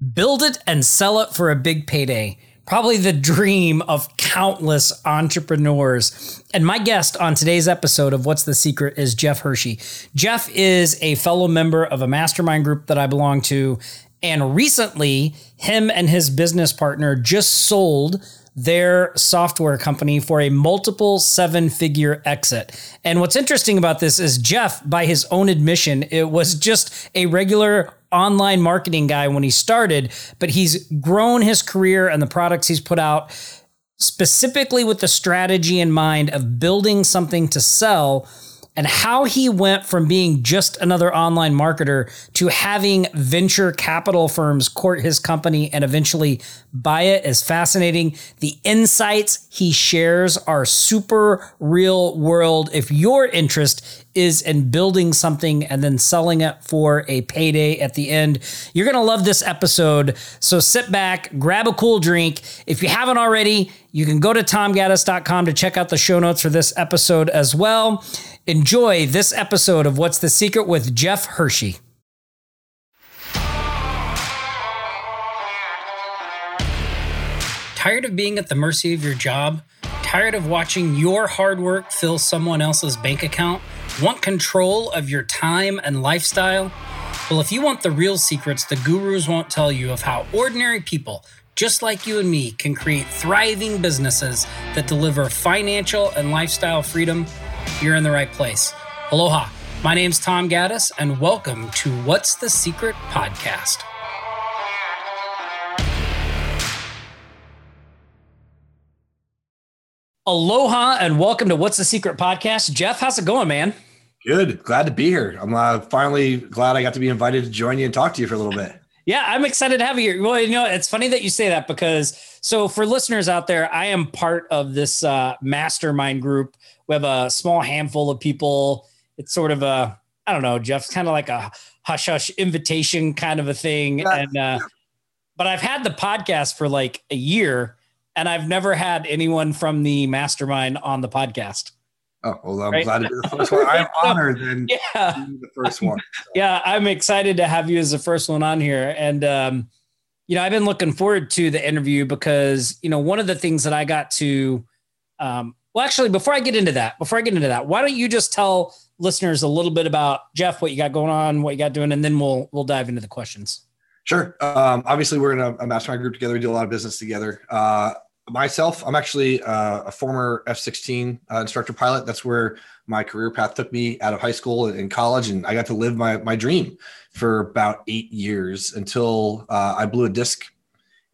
Build it and sell it for a big payday. Probably the dream of countless entrepreneurs. And my guest on today's episode of What's the Secret is Jeff Herschy. Jeff is a fellow member of a mastermind group that I belong to. And recently, him and his business partner just sold their software company for a multiple seven figure exit. And what's interesting about this is Jeff, by his own admission, it was just a regular online marketing guy when he started, but he's grown his career and the products he's put out specifically with the strategy in mind of building something to sell and how he went from being just another online marketer to having venture capital firms court his company and eventually buy it is fascinating. The insights he shares are super real world. If your interest is in building something and then selling it for a payday at the end, you're going to love this episode. So sit back, grab a cool drink. If you haven't already, you can go to tomgaddis.com to check out the show notes for this episode as well. Enjoy this episode of What's the Secret with Jeff Herschy. Tired of being at the mercy of your job? Tired of watching your hard work fill someone else's bank account? Want control of your time and lifestyle? Well, if you want the real secrets the gurus won't tell you of how ordinary people just like you and me can create thriving businesses that deliver financial and lifestyle freedom, you're in the right place. Aloha. My name's Tom Gaddis, and welcome to What's the Secret podcast. Aloha, and welcome to What's the Secret podcast. Jeff, how's it going, man? Good. Glad to be here. I'm uh, finally glad I got to be invited to join you and talk to you for a little bit. Yeah, I'm excited to have you here. Well, you know, it's funny that you say that because so for listeners out there, I am part of this uh, mastermind group. We have a small handful of people. It's sort of a, I don't know, Jeff's kind of like a hush hush invitation kind of a thing. Yeah. And uh, but I've had the podcast for like a year, and I've never had anyone from the mastermind on the podcast. Oh, well, I'm right? glad to be the first one. I'm honored then yeah. the first one. So. Yeah, I'm excited to have you as the first one on here. And, um, you know, I've been looking forward to the interview because, you know, one of the things that I got to, um, well, actually, before I get into that, before I get into that, why don't you just tell listeners a little bit about Jeff, what you got going on, what you got doing, and then we'll we'll dive into the questions. Sure. Um, obviously, we're in a, a, mastermind group together. We do a lot of business together. Uh, myself, I'm actually uh, a former F-16 uh, instructor pilot. That's where my career path took me out of high school and college, and I got to live my my dream for about eight years until uh, I blew a disc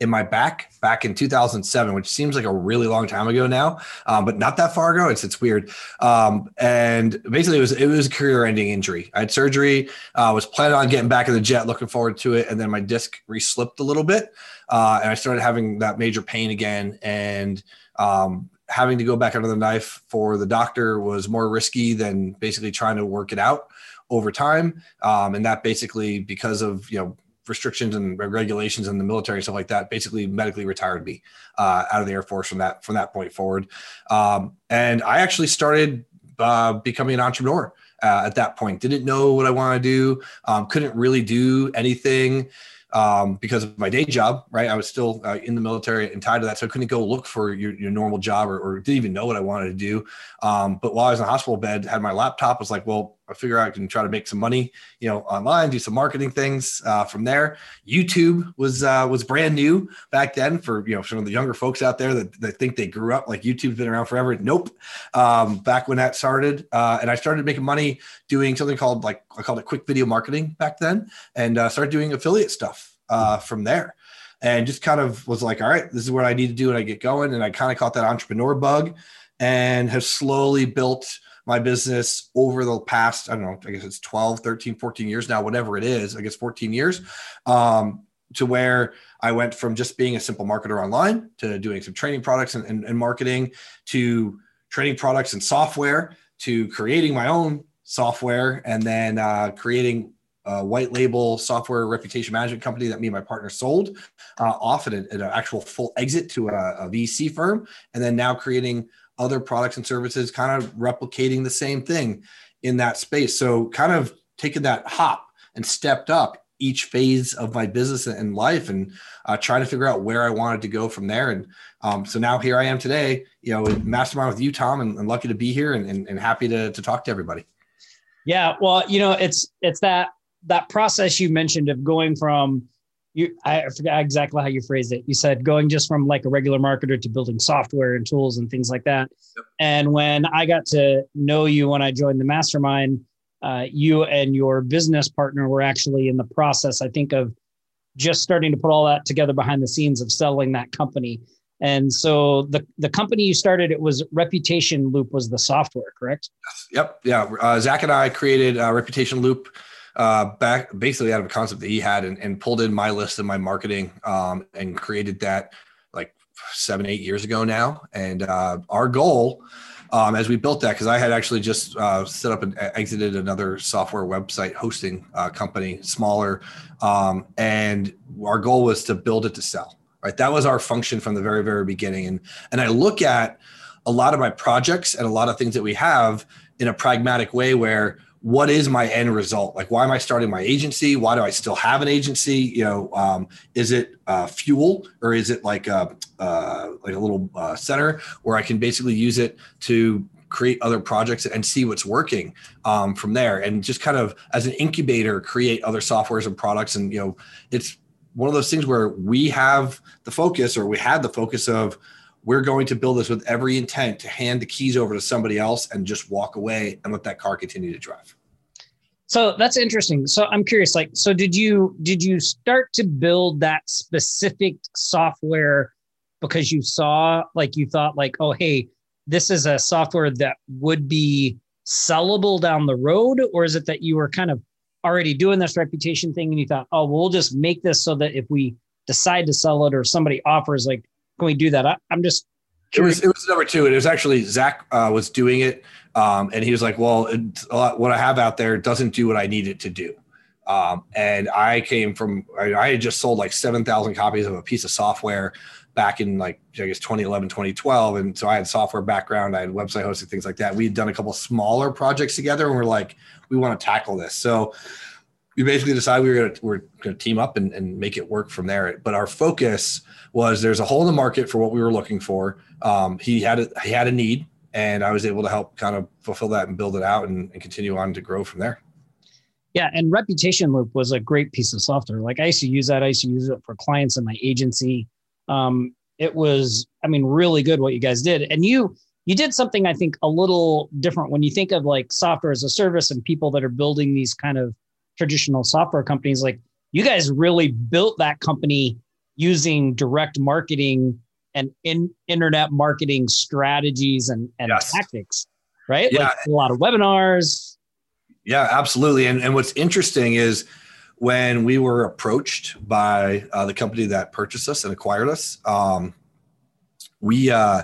in my back back in 2007, which seems like a really long time ago now, um, but not that far ago. It's it's weird. Um, and basically, it was it was a career-ending injury. I had surgery. Uh, was planning on getting back in the jet, looking forward to it, and then my disc reslipped a little bit, uh, and I started having that major pain again. And um, having to go back under the knife for the doctor was more risky than basically trying to work it out over time. Um, and that basically, because of you know restrictions and regulations in the military stuff like that basically medically retired me uh, out of the air force from that from that point forward um, and i actually started uh, becoming an entrepreneur uh, at that point didn't know what i wanted to do um, couldn't really do anything um, because of my day job, right? I was still uh, in the military and tied to that. So I couldn't go look for your, your normal job or, or, didn't even know what I wanted to do. Um, but while I was in the hospital bed, had my laptop, was like, well, I figure I can try to make some money, you know, online, do some marketing things uh, from there. YouTube was uh, was brand new back then for you know some of the younger folks out there that, that think they grew up like YouTube's been around forever. Nope. Um, back when that started, uh, and I started making money doing something called like I called it quick video marketing back then, and uh, started doing affiliate stuff uh, from there. And just kind of was like, all right, this is what I need to do, and I get going. And I kind of caught that entrepreneur bug, and have slowly built my business over the past, I don't know, I guess it's 12, 13, 14 years now, whatever it is, I guess 14 years, um, to where I went from just being a simple marketer online to doing some training products and, and, and marketing to training products and software to creating my own software and then uh, creating a white label software reputation management company that me and my partner sold uh, off at, a, at, an actual full exit to a, a VC firm. And then now creating other products and services, kind of replicating the same thing in that space. So, kind of taking that hop and stepped up each phase of my business and life and uh, trying to figure out where I wanted to go from there. And um, so now here I am today, you know, mastermind with you, Tom, and, and lucky to be here and, and, and happy to, to talk to everybody. Yeah. Well, you know, it's, it's that, that process you mentioned of going from you, I forgot exactly how you phrased it. You said going just from like a regular marketer to building software and tools and things like that. Yep. And when I got to know you when I joined the mastermind, uh, you and your business partner were actually in the process, I think, of just starting to put all that together behind the scenes of selling that company. And so the the company you started, it was Reputation Loop was the software, correct? Yep. Yeah. Uh, Zach and I created uh, Reputation Loop uh, back basically out of a concept that he had and, and pulled in my list and my marketing um, and created that like seven, eight years ago now. And uh, our goal um, as we built that, because I had actually just uh, set up and exited another software website hosting uh, company, smaller, um, and our goal was to build it to sell. Right, that was our function from the very, very beginning. And and I look at a lot of my projects and a lot of things that we have in a pragmatic way, where what is my end result? Like why am i starting my agency? Why do i still have an agency? You know um, is it uh, fuel or is it like a uh, like a little uh, center where i can basically use it to create other projects and see what's working um, from there? And just kind of as an incubator create other softwares and products. And you know it's one of those things where we have the focus or we had the focus of we're going to build this with every intent to hand the keys over to somebody else and just walk away and let that car continue to drive. So that's interesting. So i'm curious like so did you did you start to build that specific software because you saw like you thought like oh hey this is a software that would be sellable down the road? Or is it that you were kind of already doing this reputation thing and you thought oh we'll just make this so that if we decide to sell it or somebody offers like can we do that I, am just curious. it was it was number two and it was actually zach uh, was doing it um, and he was like, well, lot, what I have out there doesn't do what I need it to do. Um, and I came from, I, I had just sold like 7,000 copies of a piece of software back in like, I guess 2011, 2012. And so I had software background, I had website hosting, things like that. We had done a couple smaller projects together and we're like, we want to tackle this. So we basically decided we were going to, we're going to team up and, and make it work from there. But our focus was there's a hole in the market for what we were looking for. Um, he had a, he had a need and I was able to help kind of fulfill that and build it out and, and continue on to grow from there. Yeah, and Reputation Loop was a great piece of software. Like I used to use that. I used to use it for clients in my agency. Um, it was, I mean, really good what you guys did. And you you did something I think a little different when you think of like software as a service and people that are building these kind of traditional software companies. Like you guys really built that company using direct marketing and in internet marketing strategies and, and yes. tactics, right? Yeah. Like a lot of webinars. Yeah, absolutely. And, and what's interesting is when we were approached by uh, the company that purchased us and acquired us, um, we uh,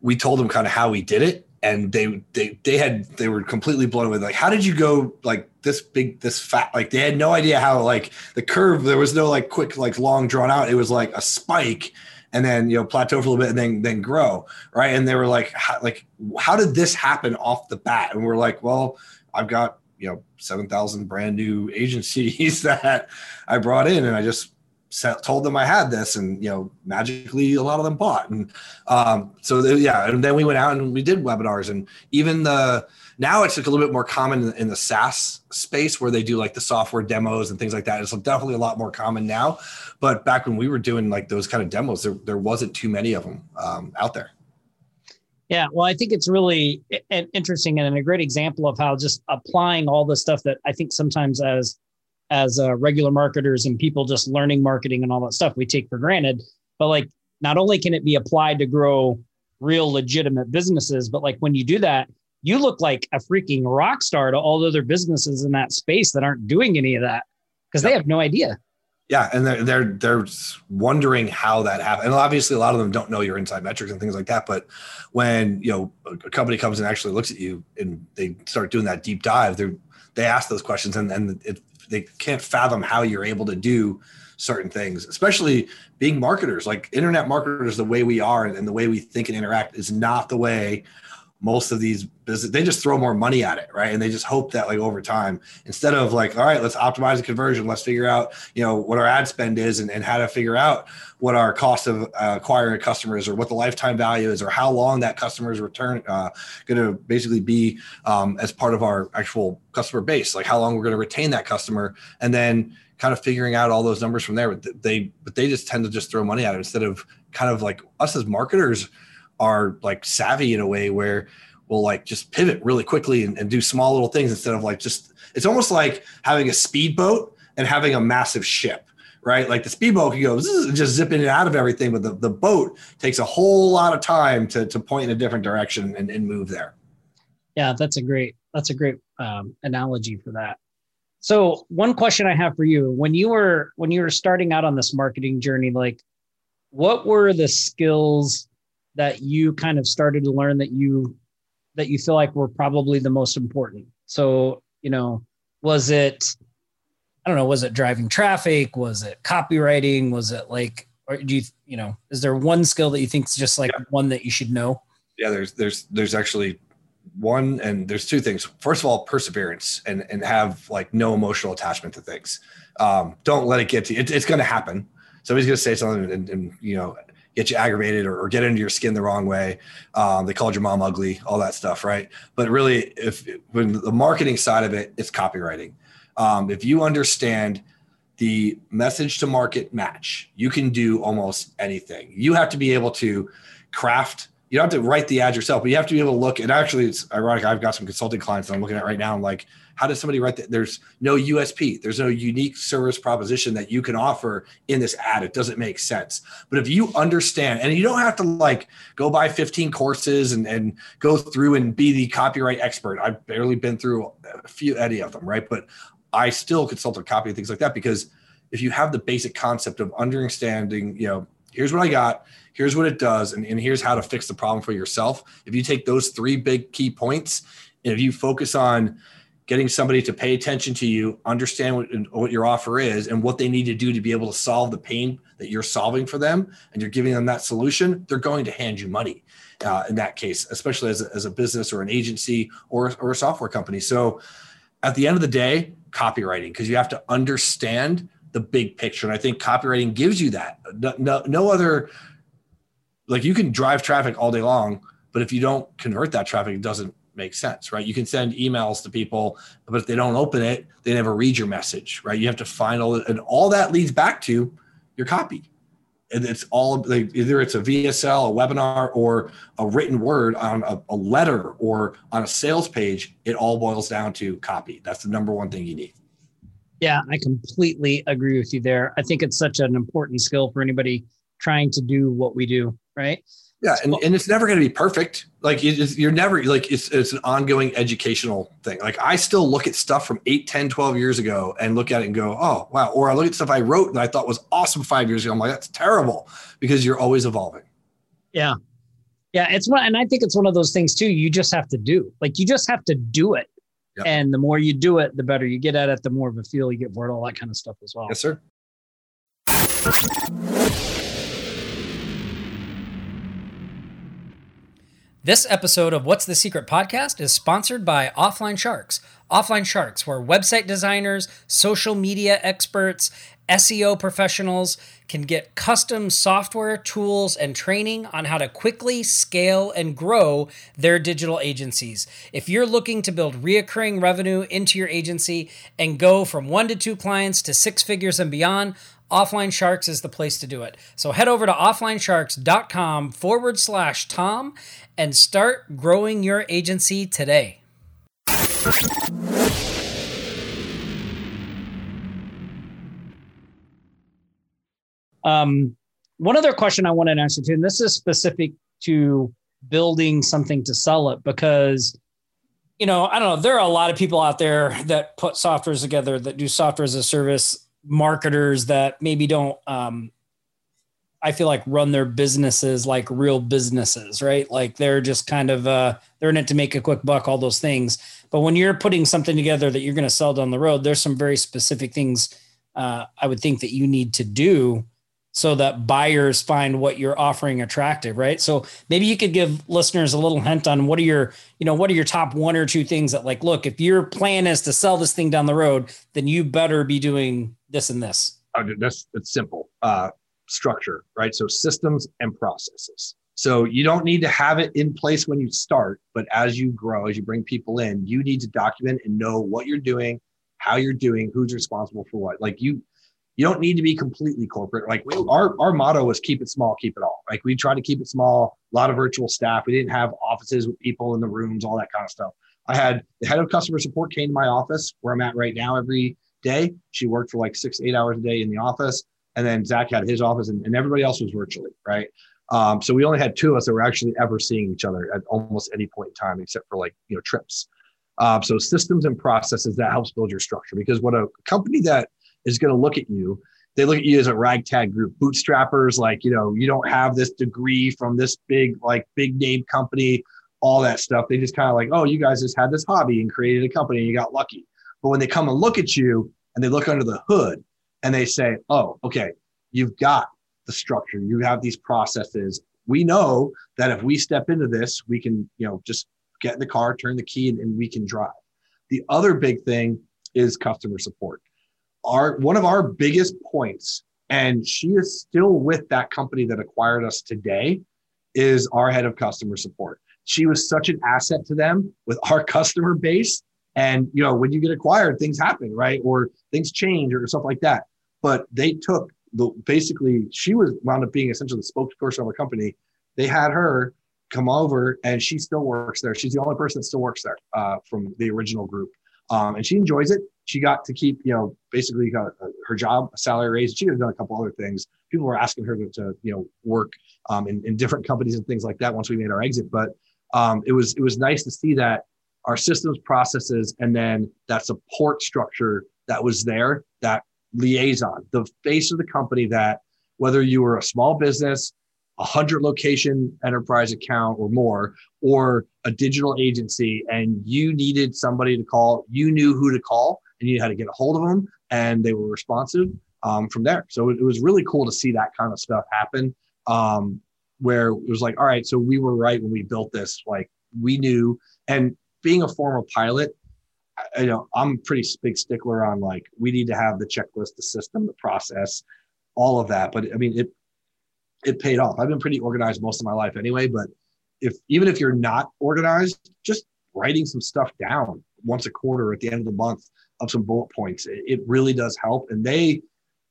we told them kind of how we did it, and they they they had they were completely blown away. Like, how did you go like this big, this fat? Like, they had no idea how like the curve. There was no like quick, like long drawn out. It was like a spike, and then you know plateau for a little bit and then then grow right and they were like how, like how did this happen off the bat and we're like well i've got you know 7000 brand new agencies that i brought in and i just told them i had this and you know magically a lot of them bought and um, so they, yeah and then we went out and we did webinars and even the now it's like a little bit more common in the SaaS space where they do like the software demos and things like that. It's definitely a lot more common now. But back when we were doing like those kind of demos, there, there wasn't too many of them um, out there. Yeah, well, I think it's really interesting and a great example of how just applying all the stuff that I think sometimes as as uh, regular marketers and people just learning marketing and all that stuff we take for granted. But like, not only can it be applied to grow real legitimate businesses, but like when you do that, you look like a freaking rock star to all the other businesses in that space that aren't doing any of that because yep. they have no idea. Yeah, and they're they're they're wondering how that happened. And obviously, a lot of them don't know your inside metrics and things like that. But when you know a company comes and actually looks at you and they start doing that deep dive, they they ask those questions and and it, they can't fathom how you're able to do certain things, especially being marketers. Like internet marketers, the way we are and the way we think and interact is not the way most of these business they just throw more money at it right? And they just hope that like over time instead of like all right let's optimize the conversion let's figure out you know what our ad spend is and, and how to figure out what our cost of uh, acquiring customers or what the lifetime value is or how long that customer's return uh, going to basically be um, as part of our actual customer base like how long we're going to retain that customer and then kind of figuring out all those numbers from there. But they but they just tend to just throw money at it instead of kind of like us as marketers are like savvy in a way where we'll like just pivot really quickly and, and do small little things instead of like just it's almost like having a speedboat and having a massive ship right? Like the speedboat can go just zipping it out of everything, but the, the boat takes a whole lot of time to, to point in a different direction and, and move there. Yeah, that's a great that's a great um, analogy for that. So one question I have for you: when you were when you were starting out on this marketing journey, like what were the skills that you kind of started to learn that you that you feel like were probably the most important. So you know was it i don't know was it driving traffic? Was it copywriting? Was it like or do you you know is there one skill that you think is just like yeah. one that you should know? Yeah there's there's there's actually one and there's two things. First of all perseverance and and have like no emotional attachment to things. Um, don't let it get to you. It, it's going to happen. Somebody's going to say something and, and, you know get you aggravated or, or, get into your skin the wrong way. Um, they called your mom ugly, all that stuff, right? But really, if when the marketing side of it, it's copywriting. Um, if you understand the message to market match, you can do almost anything. You have to be able to craft. You don't have to write the ad yourself, but you have to be able to look. And actually, it's ironic. I've got some consulting clients that I'm looking at right now. Like, how does somebody write that? There's no USP. There's no unique service proposition that you can offer in this ad. It doesn't make sense. But if you understand, and you don't have to like go buy 15 courses and, and go through and be the copyright expert. I've barely been through a few any of them, right? But I still consult on copy and things like that because if you have the basic concept of understanding, you know, here's what I got, here's what it does, and, and here's how to fix the problem for yourself. If you take those three big key points, and if you focus on getting somebody to pay attention to you, understand what, what your offer is and what they need to do to be able to solve the pain that you're solving for them, and you're giving them that solution, they're going to hand you money uh, in that case, especially as a, as a business or an agency or, or a software company. So at the end of the day, copywriting, because you have to understand the big picture. And I think copywriting gives you that. No, no, no other, like you can drive traffic all day long, but if you don't convert that traffic, it doesn't makes sense, right? You can send emails to people, but if they don't open it, they never read your message, right? You have to find all, and all that leads back to your copy. And it's all like either it's a VSL, a webinar, or a written word on a, a letter or on a sales page. It all boils down to copy. That's the number one thing you need. Yeah, I completely agree with you there. I think it's such an important skill for anybody trying to do what we do, right? Yeah, and, and it's never going to be perfect. Like you're never like it's it's an ongoing educational thing. Like I still look at stuff from 8, 10, 12 years ago and look at it and go, "Oh, wow." Or I look at stuff I wrote and I thought was awesome 5 years ago. I'm like, "That's terrible." Because you're always evolving. Yeah. Yeah, it's one and I think it's one of those things too you just have to do. Like you just have to do it. Yep. And the more you do it, the better you get at it, the more of a feel you get for it, all that kind of stuff as well. Yes, sir. This episode of What's the Secret podcast is sponsored by Offline Sharks. Offline Sharks, where website designers, social media experts, SEO professionals can get custom software, tools, and training on how to quickly scale and grow their digital agencies. If you're looking to build reoccurring revenue into your agency and go from one to two clients to six figures and beyond, Offline Sharks is the place to do it. So head over to offlinesharks.com forward slash Tom and start growing your agency today. Um, one other question I wanted to answer too, and this is specific to building something to sell it because you know, I don't know, there are a lot of people out there that put softwares together that do software as a service marketers that maybe don't um, I feel like run their businesses like real businesses, right? Like they're just kind of uh, they're in it to make a quick buck, all those things. But when you're putting something together that you're going to sell down the road, there's some very specific things uh, I would think that you need to do so that buyers find what you're offering attractive, right? So maybe you could give listeners a little hint on what are your, you know, what are your top one or two things that like, look, if your plan is to sell this thing down the road, then you better be doing this and this. Oh, that's it's simple. Uh, structure, right? So systems and processes. So you don't need to have it in place when you start, but as you grow, as you bring people in, you need to document and know what you're doing, how you're doing, who's responsible for what. Like you you don't need to be completely corporate. Like our, our motto was keep it small, keep it all. Like we try to keep it small, a lot of virtual staff. We didn't have offices with people in the rooms, all that kind of stuff. I had the head of customer support came to my office where I'm at right now every day. She worked for like six, eight hours a day in the office. And then Zach had his office and, and everybody else was virtually, right? Um, so we only had two of us that were actually ever seeing each other at almost any point in time, except for like, you know, trips. Um, so systems and processes that helps build your structure because what a company that is going to look at you. They look at you as a ragtag group, bootstrappers, like, you know, you don't have this degree from this big, like, big name company, all that stuff. They just kind of like, oh, you guys just had this hobby and created a company and you got lucky. But when they come and look at you and they look under the hood and they say, oh, okay, you've got the structure, you have these processes. We know that if we step into this, we can, you know, just get in the car, turn the key, and, and we can drive. The other big thing is customer support our one of our biggest points, and she is still with that company that acquired us today, is our head of customer support. She was such an asset to them with our customer base. And you know, when you get acquired, things happen, right? Or things change or stuff like that. But they took the basically she was wound up being essentially the spokesperson of a company. They had her come over and she still works there. She's the only person that still works there uh, from the original group. Um, and she enjoys it she got to keep, you know, basically got her job, a salary raise. She have done a couple other things. People were asking her to, to you know, work um, in, in different companies and things like that once we made our exit. But um, it was it was nice to see that our systems, processes, and then that support structure that was there, that liaison, the face of the company that whether you were a small business, a hundred location enterprise account or more, or a digital agency, and you needed somebody to call, you knew who to call and you knew how to get a hold of them, and they were responsive um, from there. So it, it, was really cool to see that kind of stuff happen. Um, where it was like, all right, so we were right when we built this. Like we knew, and being a former pilot, you know, I'm a pretty big stickler on like we need to have the checklist, the system, the process, all of that. But I mean, it it paid off. I've been pretty organized most of my life anyway. But if even if you're not organized, just writing some stuff down once a quarter at the end of the month of some bullet points. It, it really does help. And they,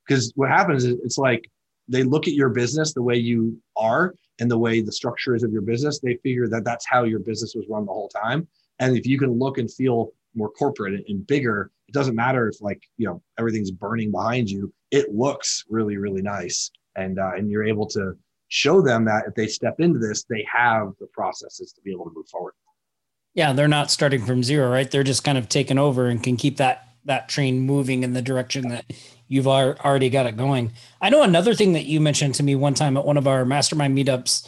because what happens is it's like they look at your business the way you are and the way the structure is of your business. They figure that that's how your business was run the whole time. And if you can look and feel more corporate and bigger, it doesn't matter if like you know everything's burning behind you. It looks really really nice, and uh, and you're able to show them that if they step into this, they have the processes to be able to move forward. Yeah, they're not starting from zero, right? They're just kind of taken over and can keep that that train moving in the direction that you've already got it going. I know another thing that you mentioned to me one time at one of our mastermind meetups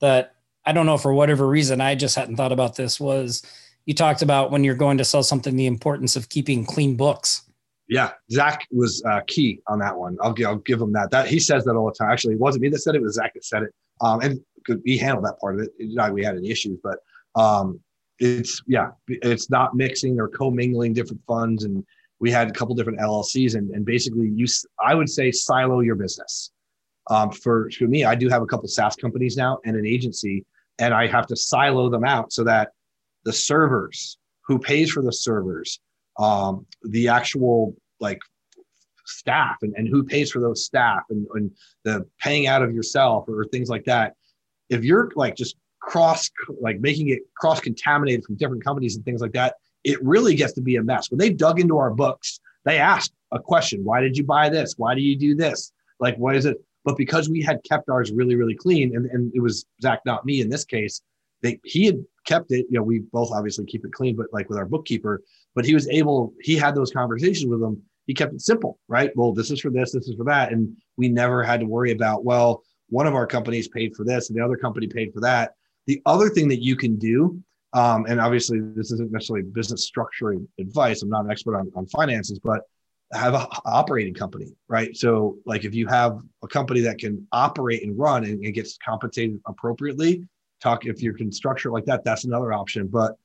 that I don't know for whatever reason I just hadn't thought about this was you talked about when you're going to sell something the importance of keeping clean books. Yeah, Zach was uh, key on that one. I'll, I'll give him that. That he says that all the time. Actually, it wasn't me that said it; it was Zach that said it. Um, and he handled that part of it. Not we had any issues, but um, it's yeah, it's not mixing or commingling different funds. And we had a couple different LLCs, and, and basically, you I would say silo your business. Um, for for me, I do have a couple SaaS companies now and an agency, and I have to silo them out so that the servers, who pays for the servers, um, the actual like staff and, and who pays for those staff and, and the paying out of yourself or things like that. If you're like just cross like making it cross contaminated from different companies and things like that it really gets to be a mess. When they dug into our books they asked a question why did you buy this? Why do you do this? Like what is it? But because we had kept ours really really clean and, and it was zach not me in this case they he had kept it you know we both obviously keep it clean but like with our bookkeeper but he was able he had those conversations with them he kept it simple right well this is for this this is for that and we never had to worry about well one of our companies paid for this and the other company paid for that the other thing that you can do, um, and obviously this isn't necessarily business structuring advice. I'm not an expert on, on finances, but have an operating company, right? So like if you have a company that can operate and run and, and gets compensated appropriately, talk if you can structure like that, that's another option. But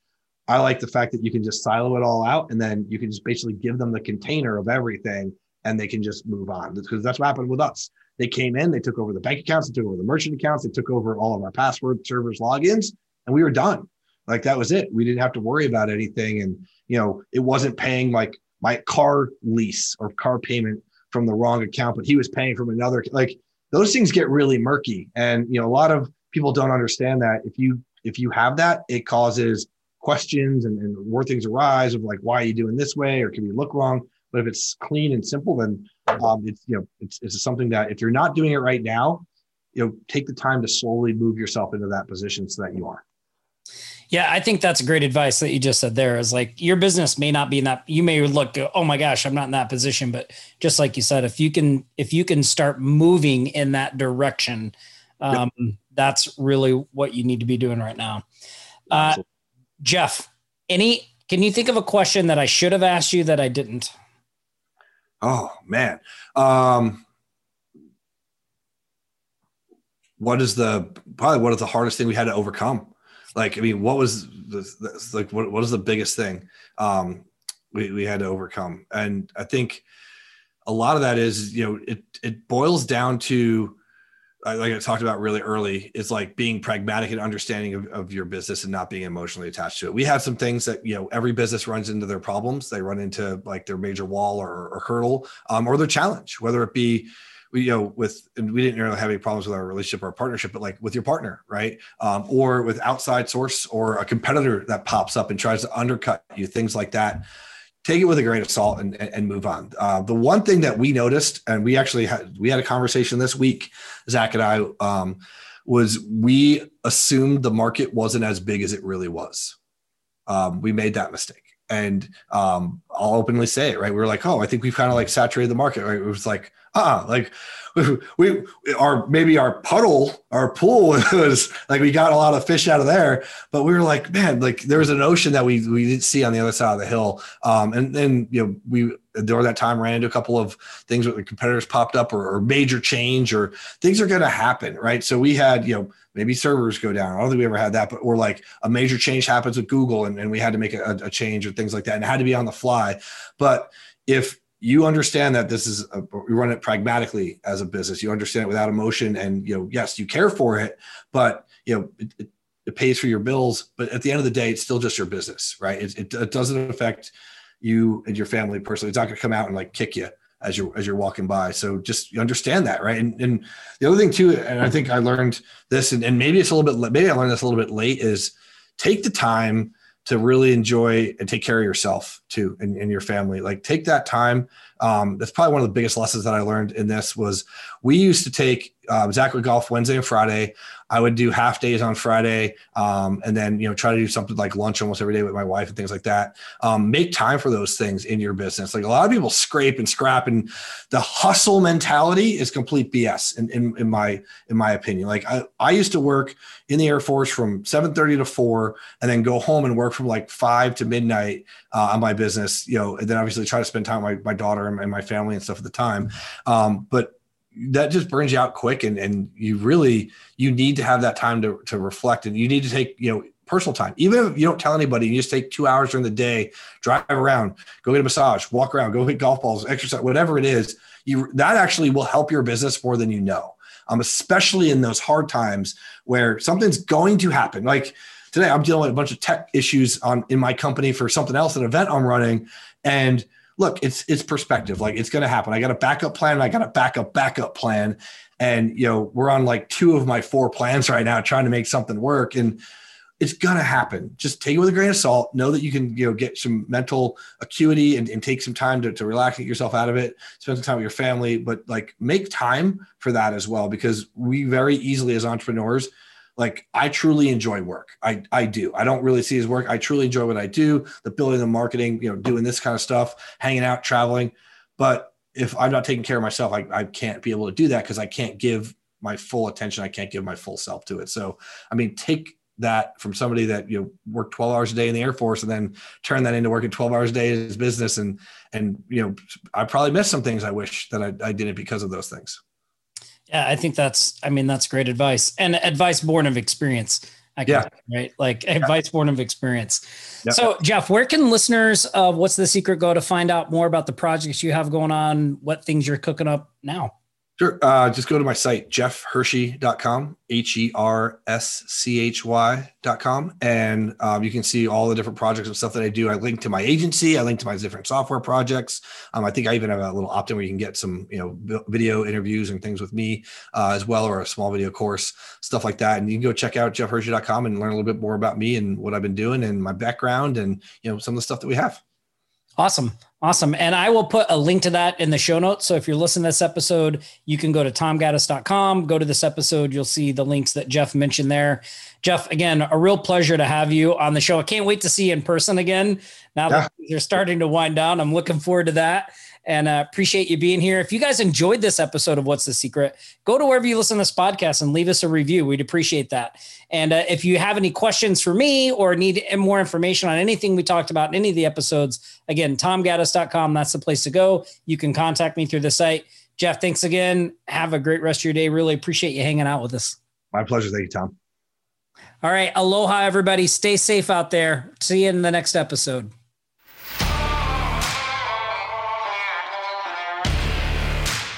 I like the fact that you can just silo it all out and then you can just basically give them the container of everything and they can just move on because that's what happened with us. They came in, they took over the bank accounts, they took over the merchant accounts, they took over all of our password servers, logins, and we were done. Like that was it. We didn't have to worry about anything. And, you know, it wasn't paying like my car lease or car payment from the wrong account, but he was paying from another. Like those things get really murky. And, you know, a lot of people don't understand that if you, if you have that, it causes questions and, and where things arise of like, why are you doing this way? Or can we look wrong? But if it's clean and simple, then um, it's, you know, it's, it's something that if you're not doing it right now, you know, take the time to slowly move yourself into that position so that you are. Yeah, I think that's great advice that you just said there is like your business may not be in that you may look oh my gosh, I'm not in that position, but just like you said if you can if you can start moving in that direction um, yep. That's really what you need to be doing right now. Uh, Jeff, any can you think of a question that I should have asked you that I didn't? Oh man. Um what is the probably what is the hardest thing we had to overcome? like i mean what was the, the like what, what is the biggest thing um we, we had to overcome and i think a lot of that is you know it it boils down to like I talked about really early, is like being pragmatic and understanding of, of, your business and not being emotionally attached to it. We have some things that, you know, every business runs into their problems. They run into like their major wall or, or hurdle um, or their challenge, whether it be, we, you know, with, we didn't really have any problems with our relationship or partnership, but like with your partner, right? Um, or with outside source or a competitor that pops up and tries to undercut you, things like that. Take it with a grain of salt and, and move on. Uh, the one thing that we noticed, and we actually had, we had a conversation this week, Zach and I, um, was we assumed the market wasn't as big as it really was. Um, we made that mistake and um, I'll openly say it, right? We were like, oh, I think we've kind of like saturated the market, right? It was like, uh uh like we, we our maybe our puddle, our pool was like we got a lot of fish out of there, but we were like, man, like there was an ocean that we we didn't see on the other side of the hill. Um, and then you know we during that time ran into a couple of things where the competitors popped up or, or major change or things are going to happen, right? So we had you know maybe servers go down. I don't think we ever had that, but or like a major change happens with Google and, and we had to make a, a change or things like that, and had to be on the fly. But if you understand that this is a, we run it pragmatically as a business, you understand it without emotion, and you know, yes, you care for it, but you know, it, it, it pays for your bills. But at the end of the day, it's still just your business, right? It, it, it doesn't affect you and your family personally. It's not going to come out and like kick you as you're as you're walking by. So just understand that, right? And and the other thing too, and I think I learned this, and, and maybe it's a little bit maybe I learned this a little bit late, is take the time to really enjoy and take care of yourself too and, and your family. Like take that time. Um, that's probably one of the biggest lessons that I learned in this was we used to take uh, Zach would golf Wednesday and Friday. I would do half days on Friday, um, and then you know try to do something like lunch almost every day with my wife and things like that. Um, make time for those things in your business. Like a lot of people scrape and scrap, and the hustle mentality is complete BS in, in, in my in my opinion. Like I, I used to work in the Air Force from seven thirty to four, and then go home and work from like five to midnight uh, on my business. You know, and then obviously try to spend time with my, my daughter and, my family and stuff at the time. Um, but that just burns you out quick and and you really you need to have that time to to reflect and you need to take you know personal time. Even if you don't tell anybody you just take two hours during the day drive around go get a massage walk around go hit golf balls exercise whatever it is you that actually will help your business more than you know. Um, especially in those hard times where something's going to happen. Like today i'm dealing with a bunch of tech issues on in my company for something else an event i'm running and look, it's it's perspective. Like it's going to happen. I got a backup plan. I got a backup backup plan, and you know we're on like two of my four plans right now, trying to make something work, and it's going to happen. Just take it with a grain of salt. Know that you can you know get some mental acuity and, and take some time to, to relax, get yourself out of it, spend some time with your family, but like make time for that as well because we very easily as entrepreneurs like I truly enjoy work. I I do. I don't really see his work. I truly enjoy what I do, the building, the marketing, you know, doing this kind of stuff, hanging out, traveling. But if I'm not taking care of myself, I, I can't be able to do that because I can't give my full attention. I can't give my full self to it. So, I mean, take that from somebody that you know worked 12 hours a day in the Air Force and then turn that into working 12 hours a day in his business and and you know I probably missed some things I wish that I, I didn't because of those things. Yeah, I think that's I mean that's great advice and advice born of experience. I yeah. right? Like yeah. advice born of experience. Yeah. So, Jeff, where can listeners of What's the Secret go to find out more about the projects you have going on, what things you're cooking up now? Sure. Uh, just go to my site, jeffherschy.com, H E R S C H Y.com. And um, you can see all the different projects and stuff that I do. I link to my agency, I link to my different software projects. Um, I think I even have a little opt in where you can get some, you know, video interviews and things with me uh, as well, or a small video course, stuff like that. And you can go check out jeffherschy.com and learn a little bit more about me and what I've been doing and my background and, you know, some of the stuff that we have. Awesome. Awesome. And I will put a link to that in the show notes. So if you're listening to this episode, you can go to tomgaddis.com, go to this episode. You'll see the links that Jeff mentioned there. Jeff, again, a real pleasure to have you on the show. I can't wait to see you in person again. Now yeah. that you're starting to wind down, I'm looking forward to that and uh, appreciate you being here. If you guys enjoyed this episode of What's the Secret, go to wherever you listen to this podcast and leave us a review. We'd appreciate that. And uh, if you have any questions for me or need more information on anything we talked about in any of the episodes, again, tomgaddis.com, that's the place to go. You can contact me through the site. Jeff, thanks again. Have a great rest of your day. Really appreciate you hanging out with us. My pleasure. Thank you, Tom. All right. Aloha, everybody. Stay safe out there. See you in the next episode.